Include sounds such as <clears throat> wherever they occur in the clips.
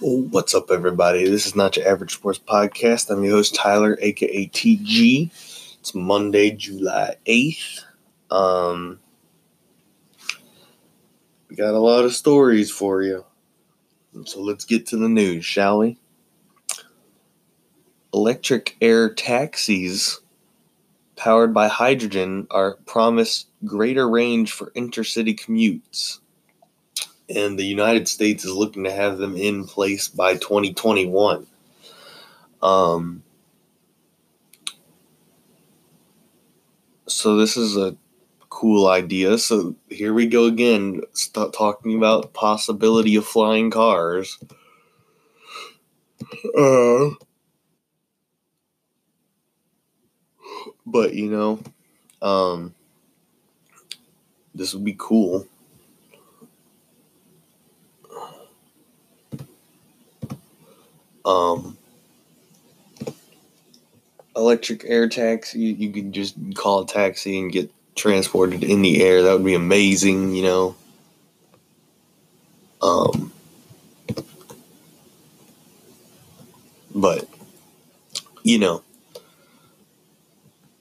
What's up, everybody? This is not your average sports podcast. I'm your host, Tyler, aka TG. It's Monday, July 8th. Um, we got a lot of stories for you. So let's get to the news, shall we? Electric air taxis powered by hydrogen are promised greater range for intercity commutes and the United States is looking to have them in place by 2021. Um, so this is a cool idea. So here we go again, start talking about possibility of flying cars. Uh, but you know, um, this would be cool. Um, electric air taxi. You can just call a taxi and get transported in the air. That would be amazing, you know. Um, but you know,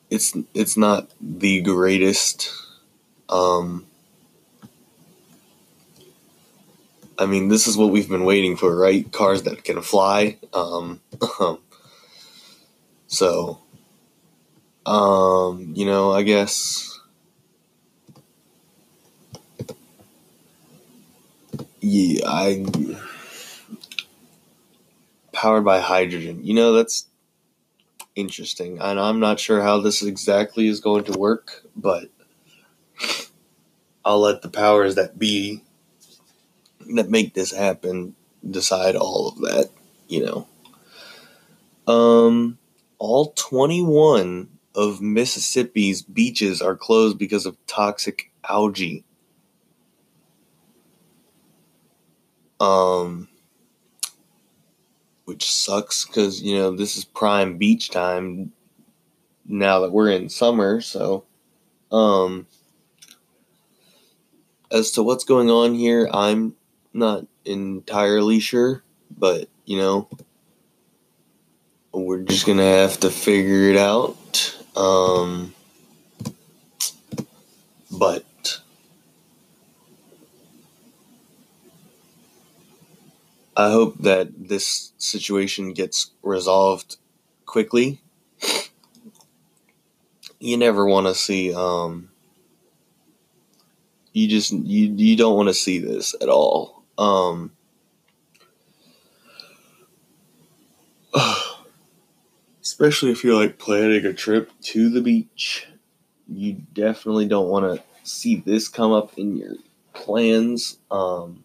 it's it's not the greatest. Um, I mean, this is what we've been waiting for, right? Cars that can fly. Um, so, um, you know, I guess. Yeah, I. Powered by hydrogen. You know, that's interesting. And I'm not sure how this exactly is going to work, but I'll let the powers that be that make this happen decide all of that, you know. Um, all 21 of Mississippi's beaches are closed because of toxic algae. Um, which sucks because, you know, this is prime beach time now that we're in summer, so, um, as to what's going on here, I'm not entirely sure, but you know, we're just gonna have to figure it out. Um, but I hope that this situation gets resolved quickly. You never want to see um, you just you you don't want to see this at all um, <sighs> especially if you're like planning a trip to the beach, you definitely don't want to see this come up in your plans. Um,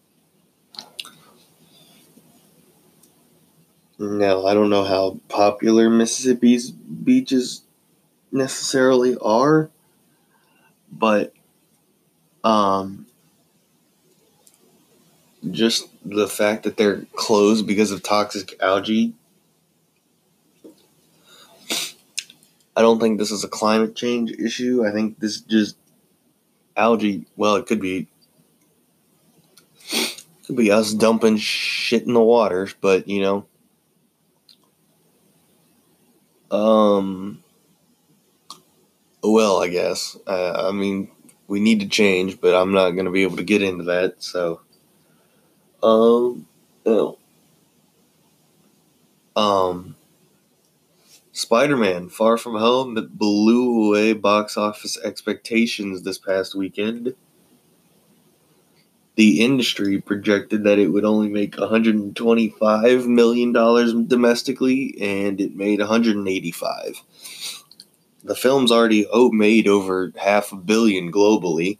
now, I don't know how popular Mississippi's beaches necessarily are, but um, just the fact that they're closed because of toxic algae. I don't think this is a climate change issue. I think this just algae. Well, it could be. Could be us dumping shit in the waters, but you know. Um. Well, I guess. I mean, we need to change, but I'm not going to be able to get into that, so. Um. Um, Spider Man Far From Home blew away box office expectations this past weekend. The industry projected that it would only make $125 million domestically, and it made 185 The film's already made over half a billion globally.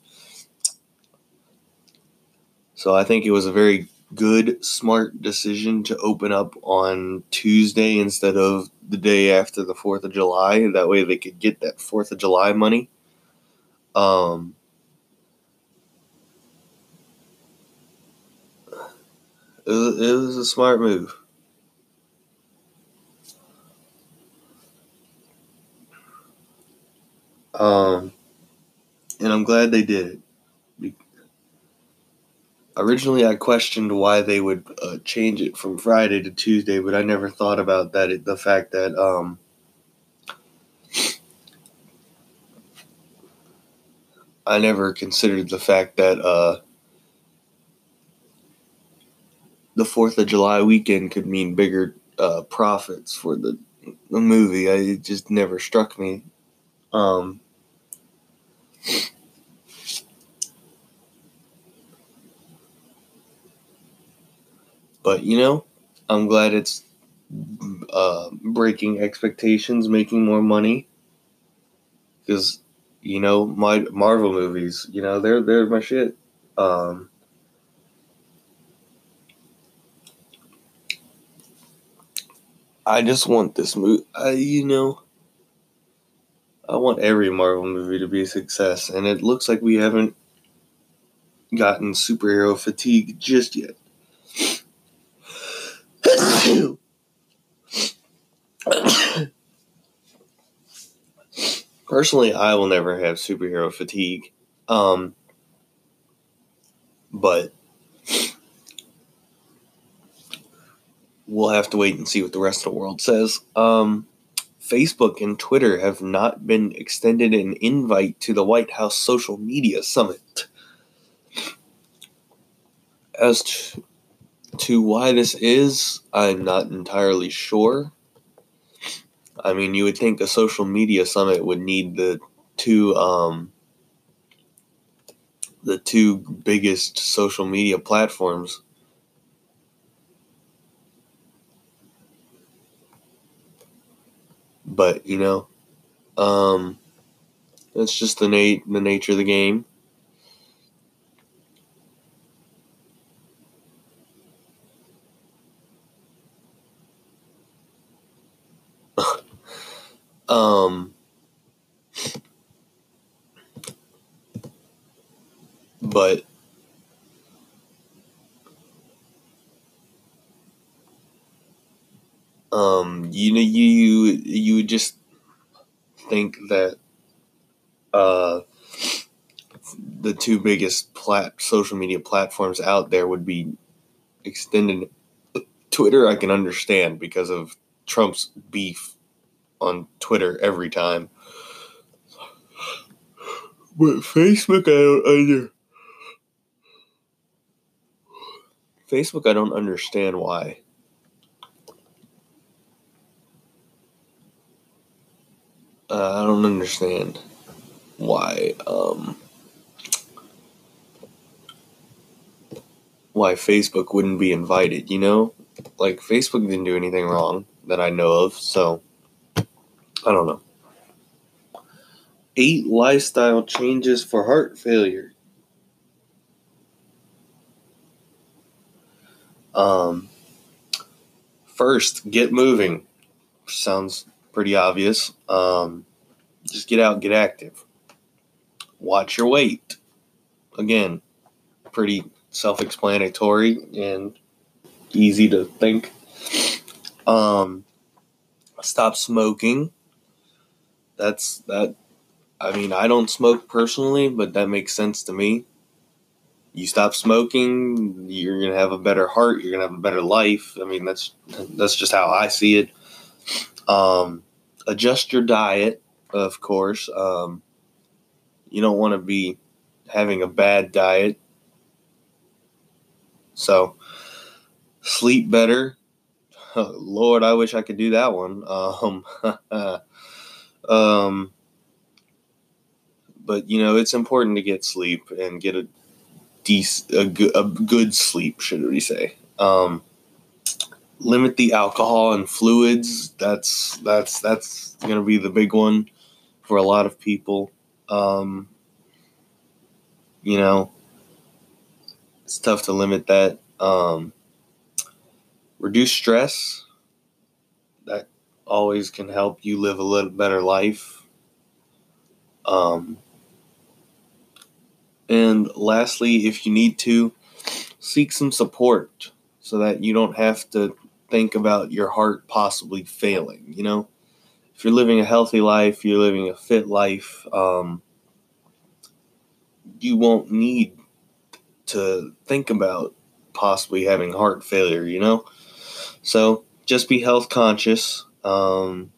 So I think it was a very good, smart decision to open up on Tuesday instead of the day after the 4th of July. That way they could get that 4th of July money. Um, it was, it a smart move. Um, and I'm glad they did it. Originally I questioned why they would uh, change it from Friday to Tuesday, but I never thought about that. The fact that um, I never considered the fact that uh, the Fourth of July weekend could mean bigger uh, profits for the the movie. I, it just never struck me. Um, but you know, I'm glad it's uh, breaking expectations, making more money. Because you know, my Marvel movies, you know, they're they're my shit. Um, I just want this movie. I, you know, I want every Marvel movie to be a success, and it looks like we haven't gotten superhero fatigue just yet. Personally, I will never have superhero fatigue. Um, but we'll have to wait and see what the rest of the world says. Um, Facebook and Twitter have not been extended an invite to the White House social media summit. As to, to why this is, I'm not entirely sure. I mean, you would think a social media summit would need the two um, the two biggest social media platforms but you know, um, that's just the nat- the nature of the game. Um, but um, you know, you you would just think that uh, the two biggest plat- social media platforms out there would be extended. Twitter, I can understand because of Trump's beef on Twitter every time. But Facebook, I don't under. Facebook, I don't understand why. Uh, I don't understand why um, why Facebook wouldn't be invited. You know, like Facebook didn't do anything wrong that I know of, so don't know. Eight lifestyle changes for heart failure. Um, first, get moving. Sounds pretty obvious. Um, just get out, get active. Watch your weight. Again, pretty self explanatory and easy to think. Um, stop smoking. That's that. I mean, I don't smoke personally, but that makes sense to me. You stop smoking, you're gonna have a better heart. You're gonna have a better life. I mean, that's that's just how I see it. Um, adjust your diet, of course. Um, you don't want to be having a bad diet. So, sleep better. <laughs> Lord, I wish I could do that one. Um, <laughs> um, but you know, it's important to get sleep and get a decent, a good, a good sleep, should we say? Um, limit the alcohol and fluids. That's that's that's going to be the big one for a lot of people. Um, you know, it's tough to limit that. Um, reduce stress. Always can help you live a little better life. Um, and lastly, if you need to, seek some support so that you don't have to think about your heart possibly failing. You know, if you're living a healthy life, you're living a fit life, um, you won't need to think about possibly having heart failure, you know? So just be health conscious. Um,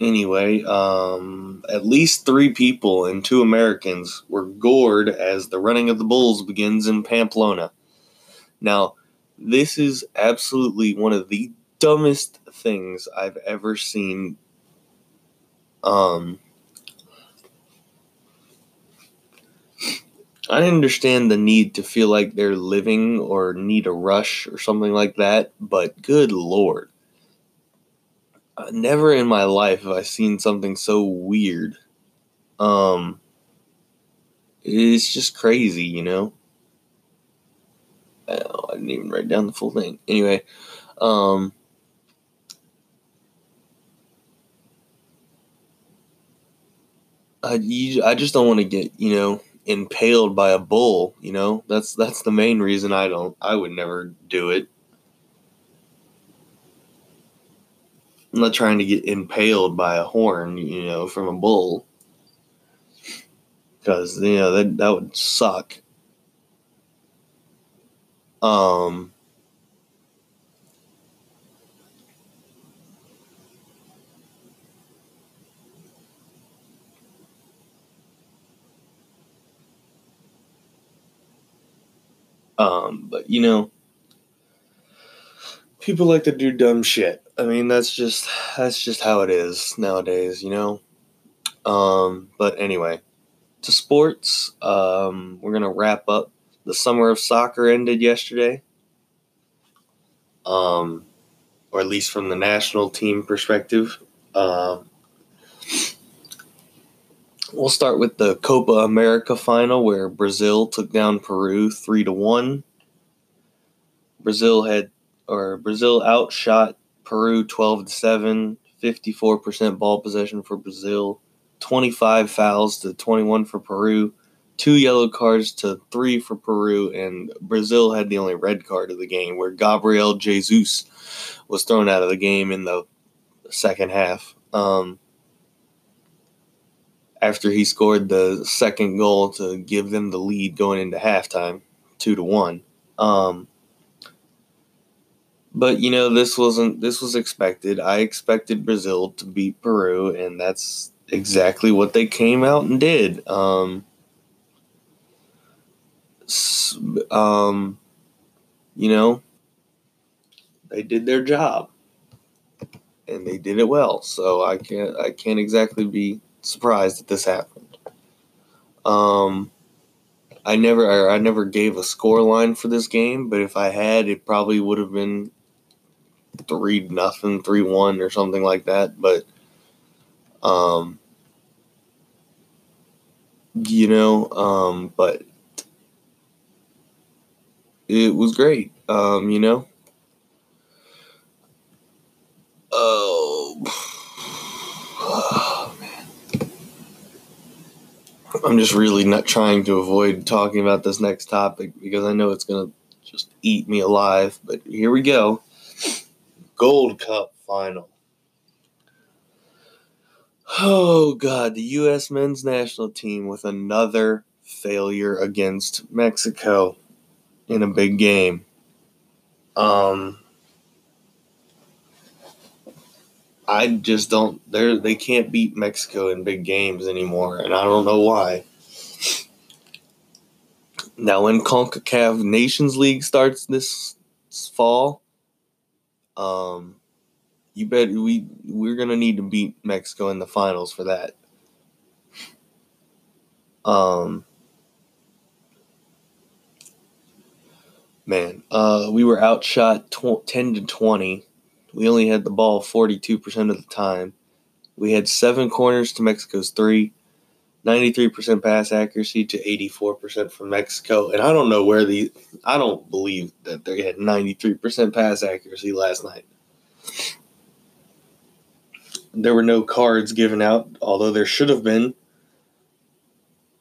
anyway, um, at least three people and two Americans were gored as the running of the bulls begins in Pamplona. Now, this is absolutely one of the dumbest things I've ever seen. Um, I understand the need to feel like they're living or need a rush or something like that, but good lord. Uh, never in my life have I seen something so weird. Um, it's just crazy, you know. Oh, I didn't even write down the full thing. Anyway, um, I you, I just don't want to get you know impaled by a bull. You know that's that's the main reason I don't. I would never do it. I'm not trying to get impaled by a horn, you know, from a bull. Because, you know, that, that would suck. Um, um, but, you know, people like to do dumb shit. I mean, that's just that's just how it is nowadays, you know. Um, but anyway, to sports, um, we're gonna wrap up. The summer of soccer ended yesterday, um, or at least from the national team perspective. Um, we'll start with the Copa America final, where Brazil took down Peru three to one. Brazil had, or Brazil outshot Peru 12 to 7, 54% ball possession for Brazil, 25 fouls to 21 for Peru, two yellow cards to three for Peru, and Brazil had the only red card of the game, where Gabriel Jesus was thrown out of the game in the second half. Um, after he scored the second goal to give them the lead going into halftime, two to one. Um, but you know, this wasn't this was expected. I expected Brazil to beat Peru, and that's exactly what they came out and did. Um, um, you know, they did their job, and they did it well. So I can't I can't exactly be surprised that this happened. Um, I never I never gave a score line for this game, but if I had, it probably would have been three nothing, three one, or something like that. But um, you know, um, but it was great. Um, you know. Oh, oh man. I'm just really not trying to avoid talking about this next topic because I know it's gonna just eat me alive. But here we go. Gold Cup final. Oh God, the U.S. men's national team with another failure against Mexico in a big game. Um, I just don't. They they can't beat Mexico in big games anymore, and I don't know why. Now, when Concacaf Nations League starts this fall, um, you bet we we're gonna need to beat Mexico in the finals for that. Um, man, uh, we were outshot tw- ten to twenty. We only had the ball forty two percent of the time. We had seven corners to Mexico's three. 93% pass accuracy to 84% from Mexico. And I don't know where the I don't believe that they had 93% pass accuracy last night. There were no cards given out, although there should have been.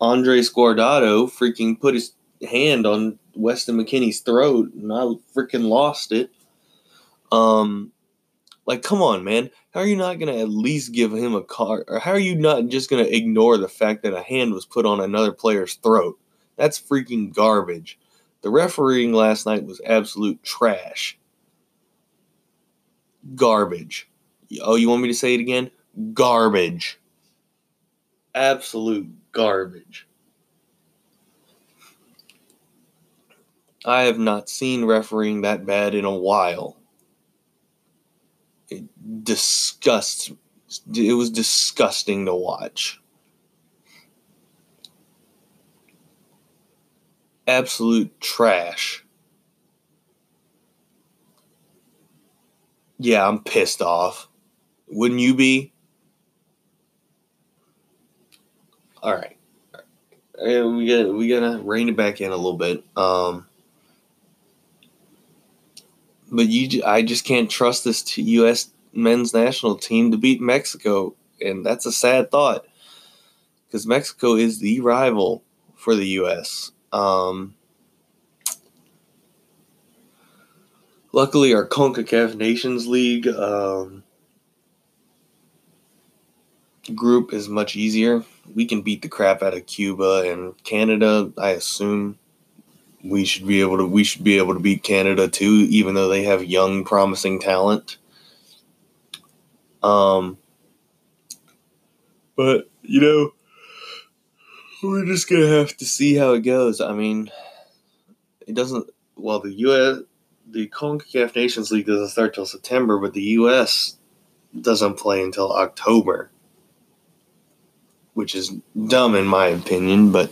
Andres Guardado freaking put his hand on Weston McKennie's throat, and I freaking lost it. Um, Like, come on, man. How are you not going to at least give him a card? Or how are you not just going to ignore the fact that a hand was put on another player's throat? That's freaking garbage. The refereeing last night was absolute trash. Garbage. Oh, you want me to say it again? Garbage. Absolute garbage. I have not seen refereeing that bad in a while. It disgusts. It was disgusting to watch. Absolute trash. Yeah, I'm pissed off. Wouldn't you be? All right. we gotta we gotta rein it back in a little bit. Um, but you, I just can't trust this U.S. men's national team to beat Mexico, and that's a sad thought because Mexico is the rival for the U.S. Um, luckily, our CONCACAF Nations League um, group is much easier. We can beat the crap out of Cuba and Canada. I assume we should be able to we should be able to beat Canada too, even though they have young, promising talent. Um, but you know, we're just gonna have to see how it goes. I mean, it doesn't. Well, the U.S. the Concacaf Nations League doesn't start till September, but the U.S. doesn't play until October, which is dumb in my opinion. But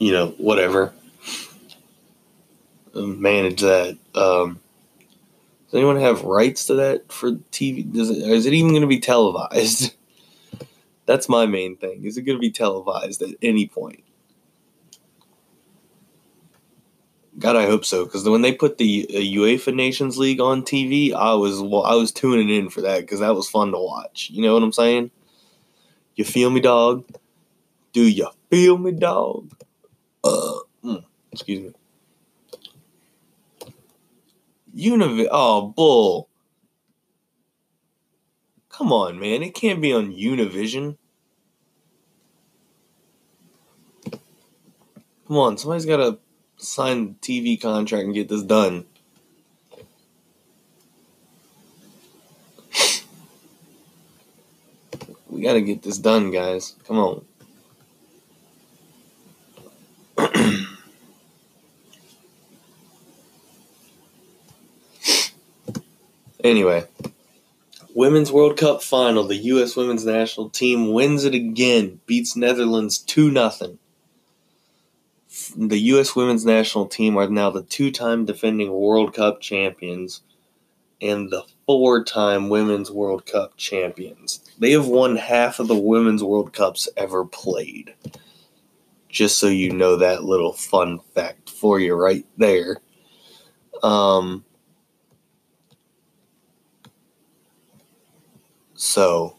you know, whatever manage that. Um, does anyone have rights to that for TV? Does it, is it even going to be televised? <laughs> That's my main thing. Is it going to be televised at any point? God, I hope so. Because when they put the uh, UEFA Nations League on TV, I was well, I was tuning in for that because that was fun to watch. You know what I'm saying? You feel me, dog? Do you feel me, dog? Uh, mm, excuse me. Univision. Oh, bull. Come on, man. It can't be on Univision. Come on, somebody's got to sign the TV contract and get this done. <laughs> we got to get this done, guys. Come on. <clears throat> Anyway, Women's World Cup final. The U.S. women's national team wins it again, beats Netherlands 2 0. The U.S. women's national team are now the two time defending World Cup champions and the four time Women's World Cup champions. They have won half of the Women's World Cups ever played. Just so you know that little fun fact for you right there. Um, So,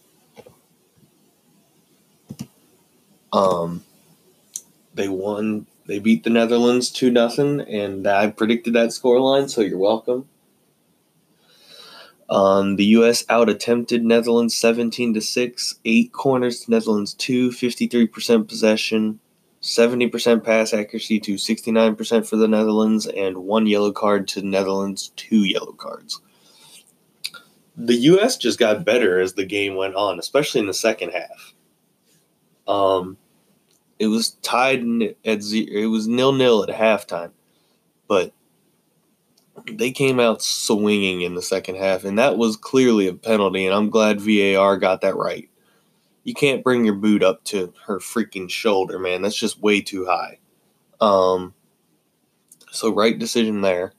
um, they won. They beat the Netherlands two nothing, and I predicted that scoreline. So you're welcome. Um, the U.S. out attempted Netherlands 17 to 6, 8 corners to Netherlands 2, 53% possession, 70% pass accuracy to 69% for the Netherlands, and one yellow card to Netherlands, two yellow cards the U.S. just got better as the game went on, especially in the second half. Um, it was tied at zero. It was nil nil at halftime, but they came out swinging in the second half, and that was clearly a penalty. And I'm glad VAR got that right. You can't bring your boot up to her freaking shoulder, man. That's just way too high. Um, so right decision there.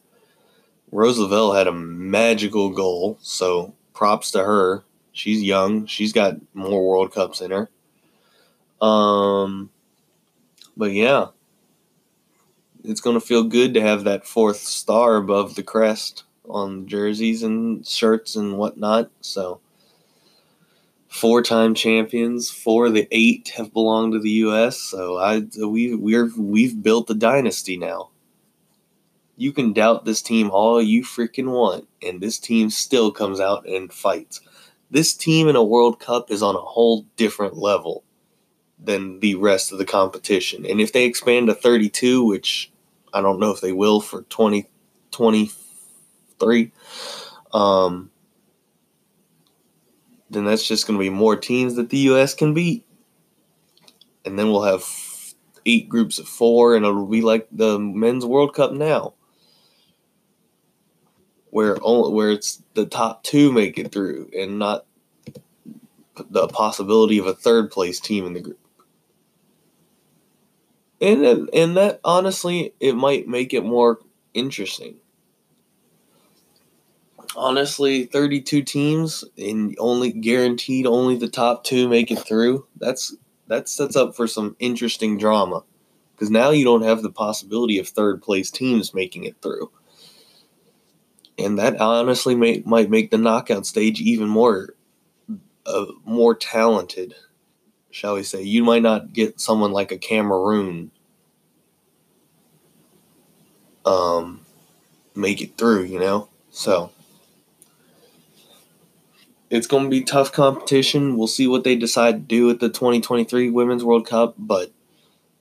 Rose Lavelle had a magical goal, so props to her. She's young. She's got more World Cups in her. Um, but yeah, it's going to feel good to have that fourth star above the crest on jerseys and shirts and whatnot. So, four time champions, four of the eight have belonged to the U.S. So I we we're we've built a dynasty now. You can doubt this team all you freaking want, and this team still comes out and fights. This team in a World Cup is on a whole different level than the rest of the competition. And if they expand to 32, which I don't know if they will for 2023, um, then that's just going to be more teams that the U.S. can beat. And then we'll have eight groups of four, and it'll be like the men's World Cup now, where only where it's the top two make it through, and not the possibility of a third place team in the group. And and that honestly, it might make it more interesting honestly, 32 teams and only guaranteed only the top two make it through. That's that sets up for some interesting drama because now you don't have the possibility of third place teams making it through. And that honestly may, might make the knockout stage even more uh, more talented, shall we say. You might not get someone like a Cameroon um, make it through, you know? So it's going to be tough competition. We'll see what they decide to do at the 2023 Women's World Cup, but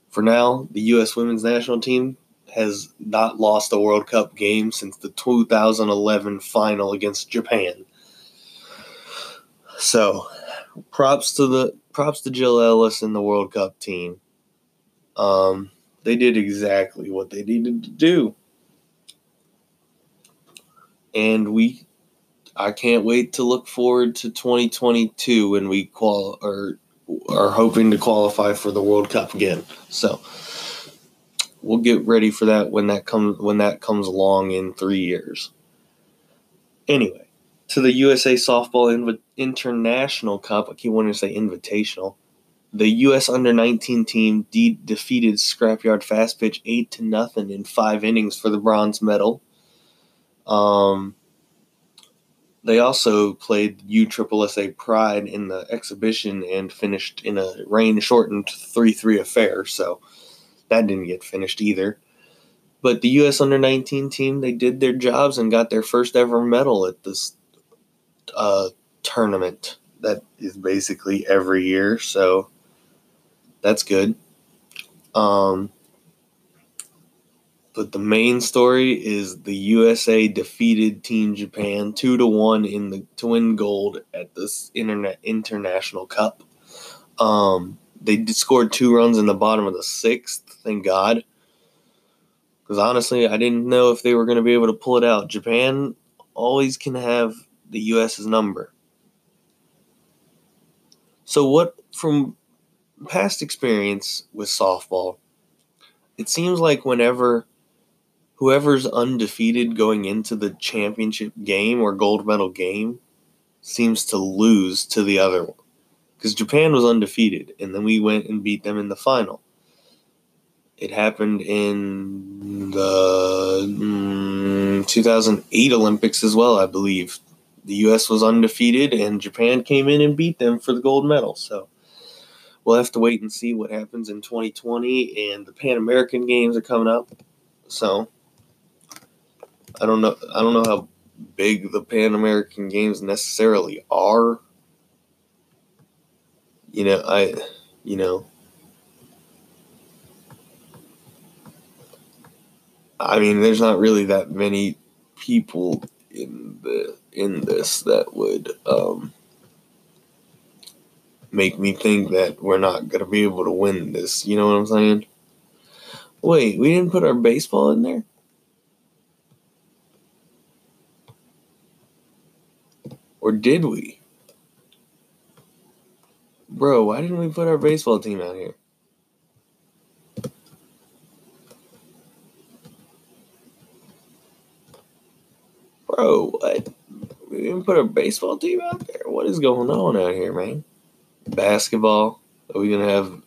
for now, the U.S. Women's National Team has not lost a World Cup game since the 2011 final against Japan. So, props to the props to Jill Ellis and the World Cup team. Um, they did exactly what they needed to do. And we I can't wait to look forward to 2022 when we qual or are hoping to qualify for the World Cup again. So we'll get ready for that when that comes when that comes along in three years. Anyway, to the USA Softball International Cup. I keep wanting to say invitational. The U.S. Under 19 team de- defeated Scrapyard Fast Pitch eight to nothing in five innings for the bronze medal. Um, they also played USSSA Pride in the exhibition and finished in a rain shortened 3 3 affair, so that didn't get finished either. But the U.S. under 19 team, they did their jobs and got their first ever medal at this uh, tournament that is basically every year, so that's good. Um, but the main story is the USA defeated Team Japan two to one in the to win gold at this internet international cup. Um, they scored two runs in the bottom of the sixth. Thank God. Because honestly, I didn't know if they were going to be able to pull it out. Japan always can have the US's number. So, what from past experience with softball, it seems like whenever whoever's undefeated going into the championship game or gold medal game seems to lose to the other one. Because Japan was undefeated, and then we went and beat them in the final. It happened in the mm, 2008 Olympics as well, I believe. The U.S. was undefeated, and Japan came in and beat them for the gold medal. So we'll have to wait and see what happens in 2020. And the Pan American Games are coming up. So I don't know. I don't know how big the Pan American Games necessarily are. You know, I, you know, I mean, there's not really that many people in the in this that would um, make me think that we're not gonna be able to win this. You know what I'm saying? Wait, we didn't put our baseball in there. Or did we? Bro, why didn't we put our baseball team out here? Bro, what? We didn't put a baseball team out there? What is going on out here, man? Basketball? Are we to have.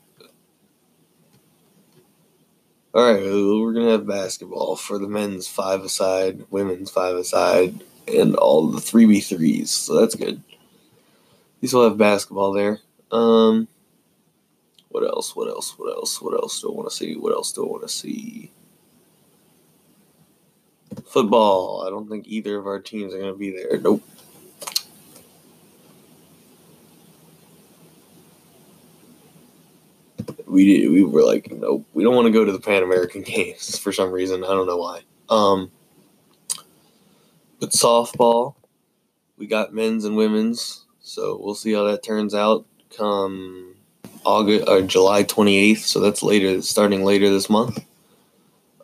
Alright, we're going to have basketball for the men's five aside, women's five aside, and all the 3v3s, so that's good. We still have basketball there. Um, what else? What else? What else? What else do I want to see? What else do I want to see? Football. I don't think either of our teams are going to be there. Nope. We did, we were like, nope, we don't want to go to the Pan American <laughs> Games for some reason. I don't know why. Um, but softball, we got men's and women's, so we'll see how that turns out come August or July 28th. So that's later, starting later this month.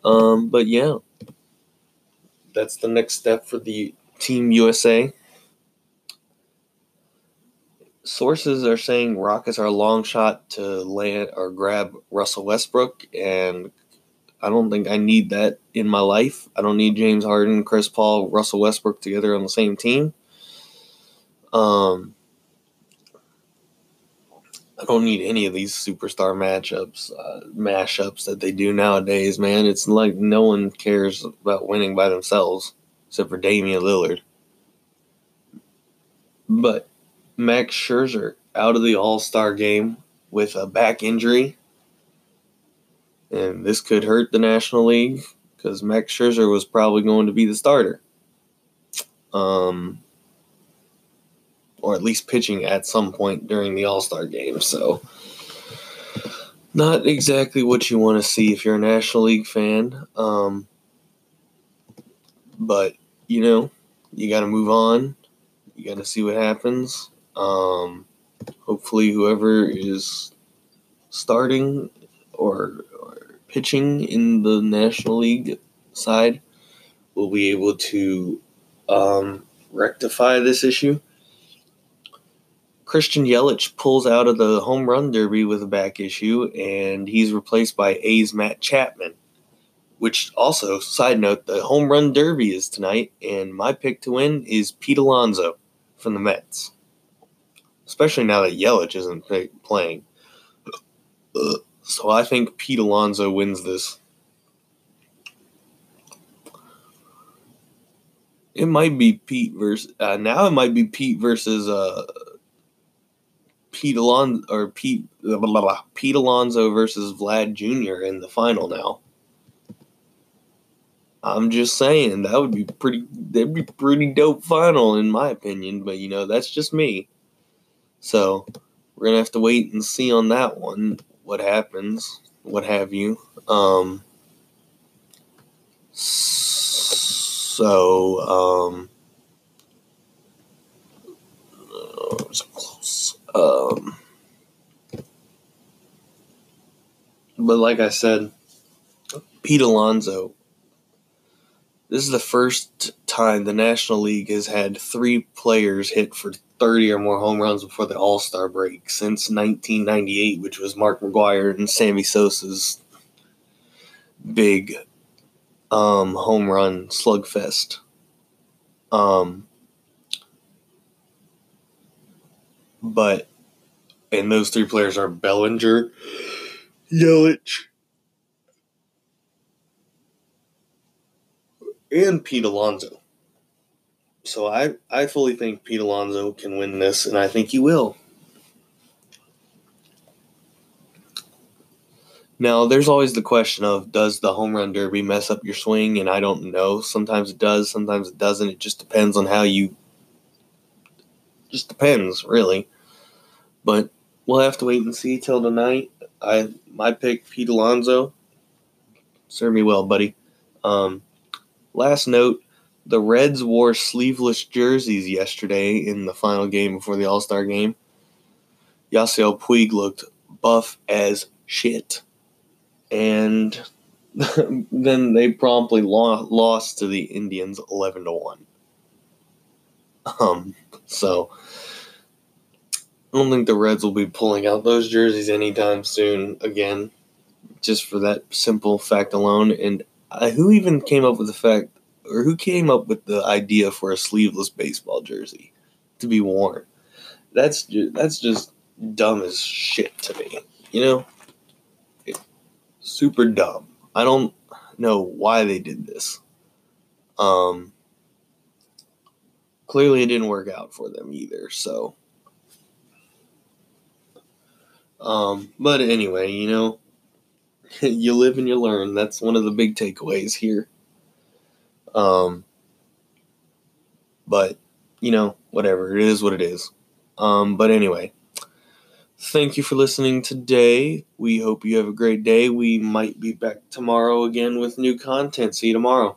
Um, but yeah, that's the next step for the Team USA. Sources are saying Rockets are a long shot to land or grab Russell Westbrook, and I don't think I need that in my life. I don't need James Harden, Chris Paul, Russell Westbrook together on the same team. Um, I don't need any of these superstar matchups, uh, mashups that they do nowadays, man. It's like no one cares about winning by themselves except for Damian Lillard. But Max Scherzer out of the All Star game with a back injury. And this could hurt the National League because Max Scherzer was probably going to be the starter. Um, or at least pitching at some point during the All Star game. So, not exactly what you want to see if you're a National League fan. Um, but, you know, you got to move on. You got to see what happens. Um, hopefully, whoever is starting or, or pitching in the National League side will be able to um, rectify this issue. Christian Yelich pulls out of the home run derby with a back issue, and he's replaced by A's Matt Chapman. Which also, side note, the home run derby is tonight, and my pick to win is Pete Alonso from the Mets. Especially now that Yelich isn't playing. <clears throat> So I think Pete Alonso wins this. It might be Pete versus uh, now. It might be Pete versus uh, Pete Alonso or Pete blah, blah, blah, Pete Alonso versus Vlad Jr. in the final now. I'm just saying that would be pretty that'd be pretty dope final in my opinion, but you know, that's just me. So we're gonna have to wait and see on that one what happens, what have you. Um so um close. Um but like I said, Pete Alonso this is the first time the National League has had three players hit for 30 or more home runs before the All Star break since 1998, which was Mark McGwire and Sammy Sosa's big um, home run slugfest. Um, but, and those three players are Bellinger, Yelich, and Pete Alonso. So I, I fully think Pete Alonso can win this, and I think he will. Now, there's always the question of does the home run derby mess up your swing? And I don't know. Sometimes it does, sometimes it doesn't. It just depends on how you. Just depends, really. But we'll have to wait and see till tonight. I my pick Pete Alonso. Serve me well, buddy. Um, last note: the Reds wore sleeveless jerseys yesterday in the final game before the All Star game. Yasiel Puig looked buff as shit and <laughs> then they promptly lo- lost to the Indians 11 to 1. Um, so I don't think the Reds will be pulling out those jerseys anytime soon again, just for that simple fact alone. And uh, who even came up with the fact, or who came up with the idea for a sleeveless baseball jersey to be worn? That's just, that's just dumb as shit to me, you know super dumb. I don't know why they did this. Um, clearly, it didn't work out for them either. So, um, but anyway, you know, <laughs> you live and you learn. That's one of the big takeaways here. Um, but, you know, whatever. It is what it is. Um, but anyway, thank you for listening today. We hope you have a great day. We might be back tomorrow again with new content. See you tomorrow.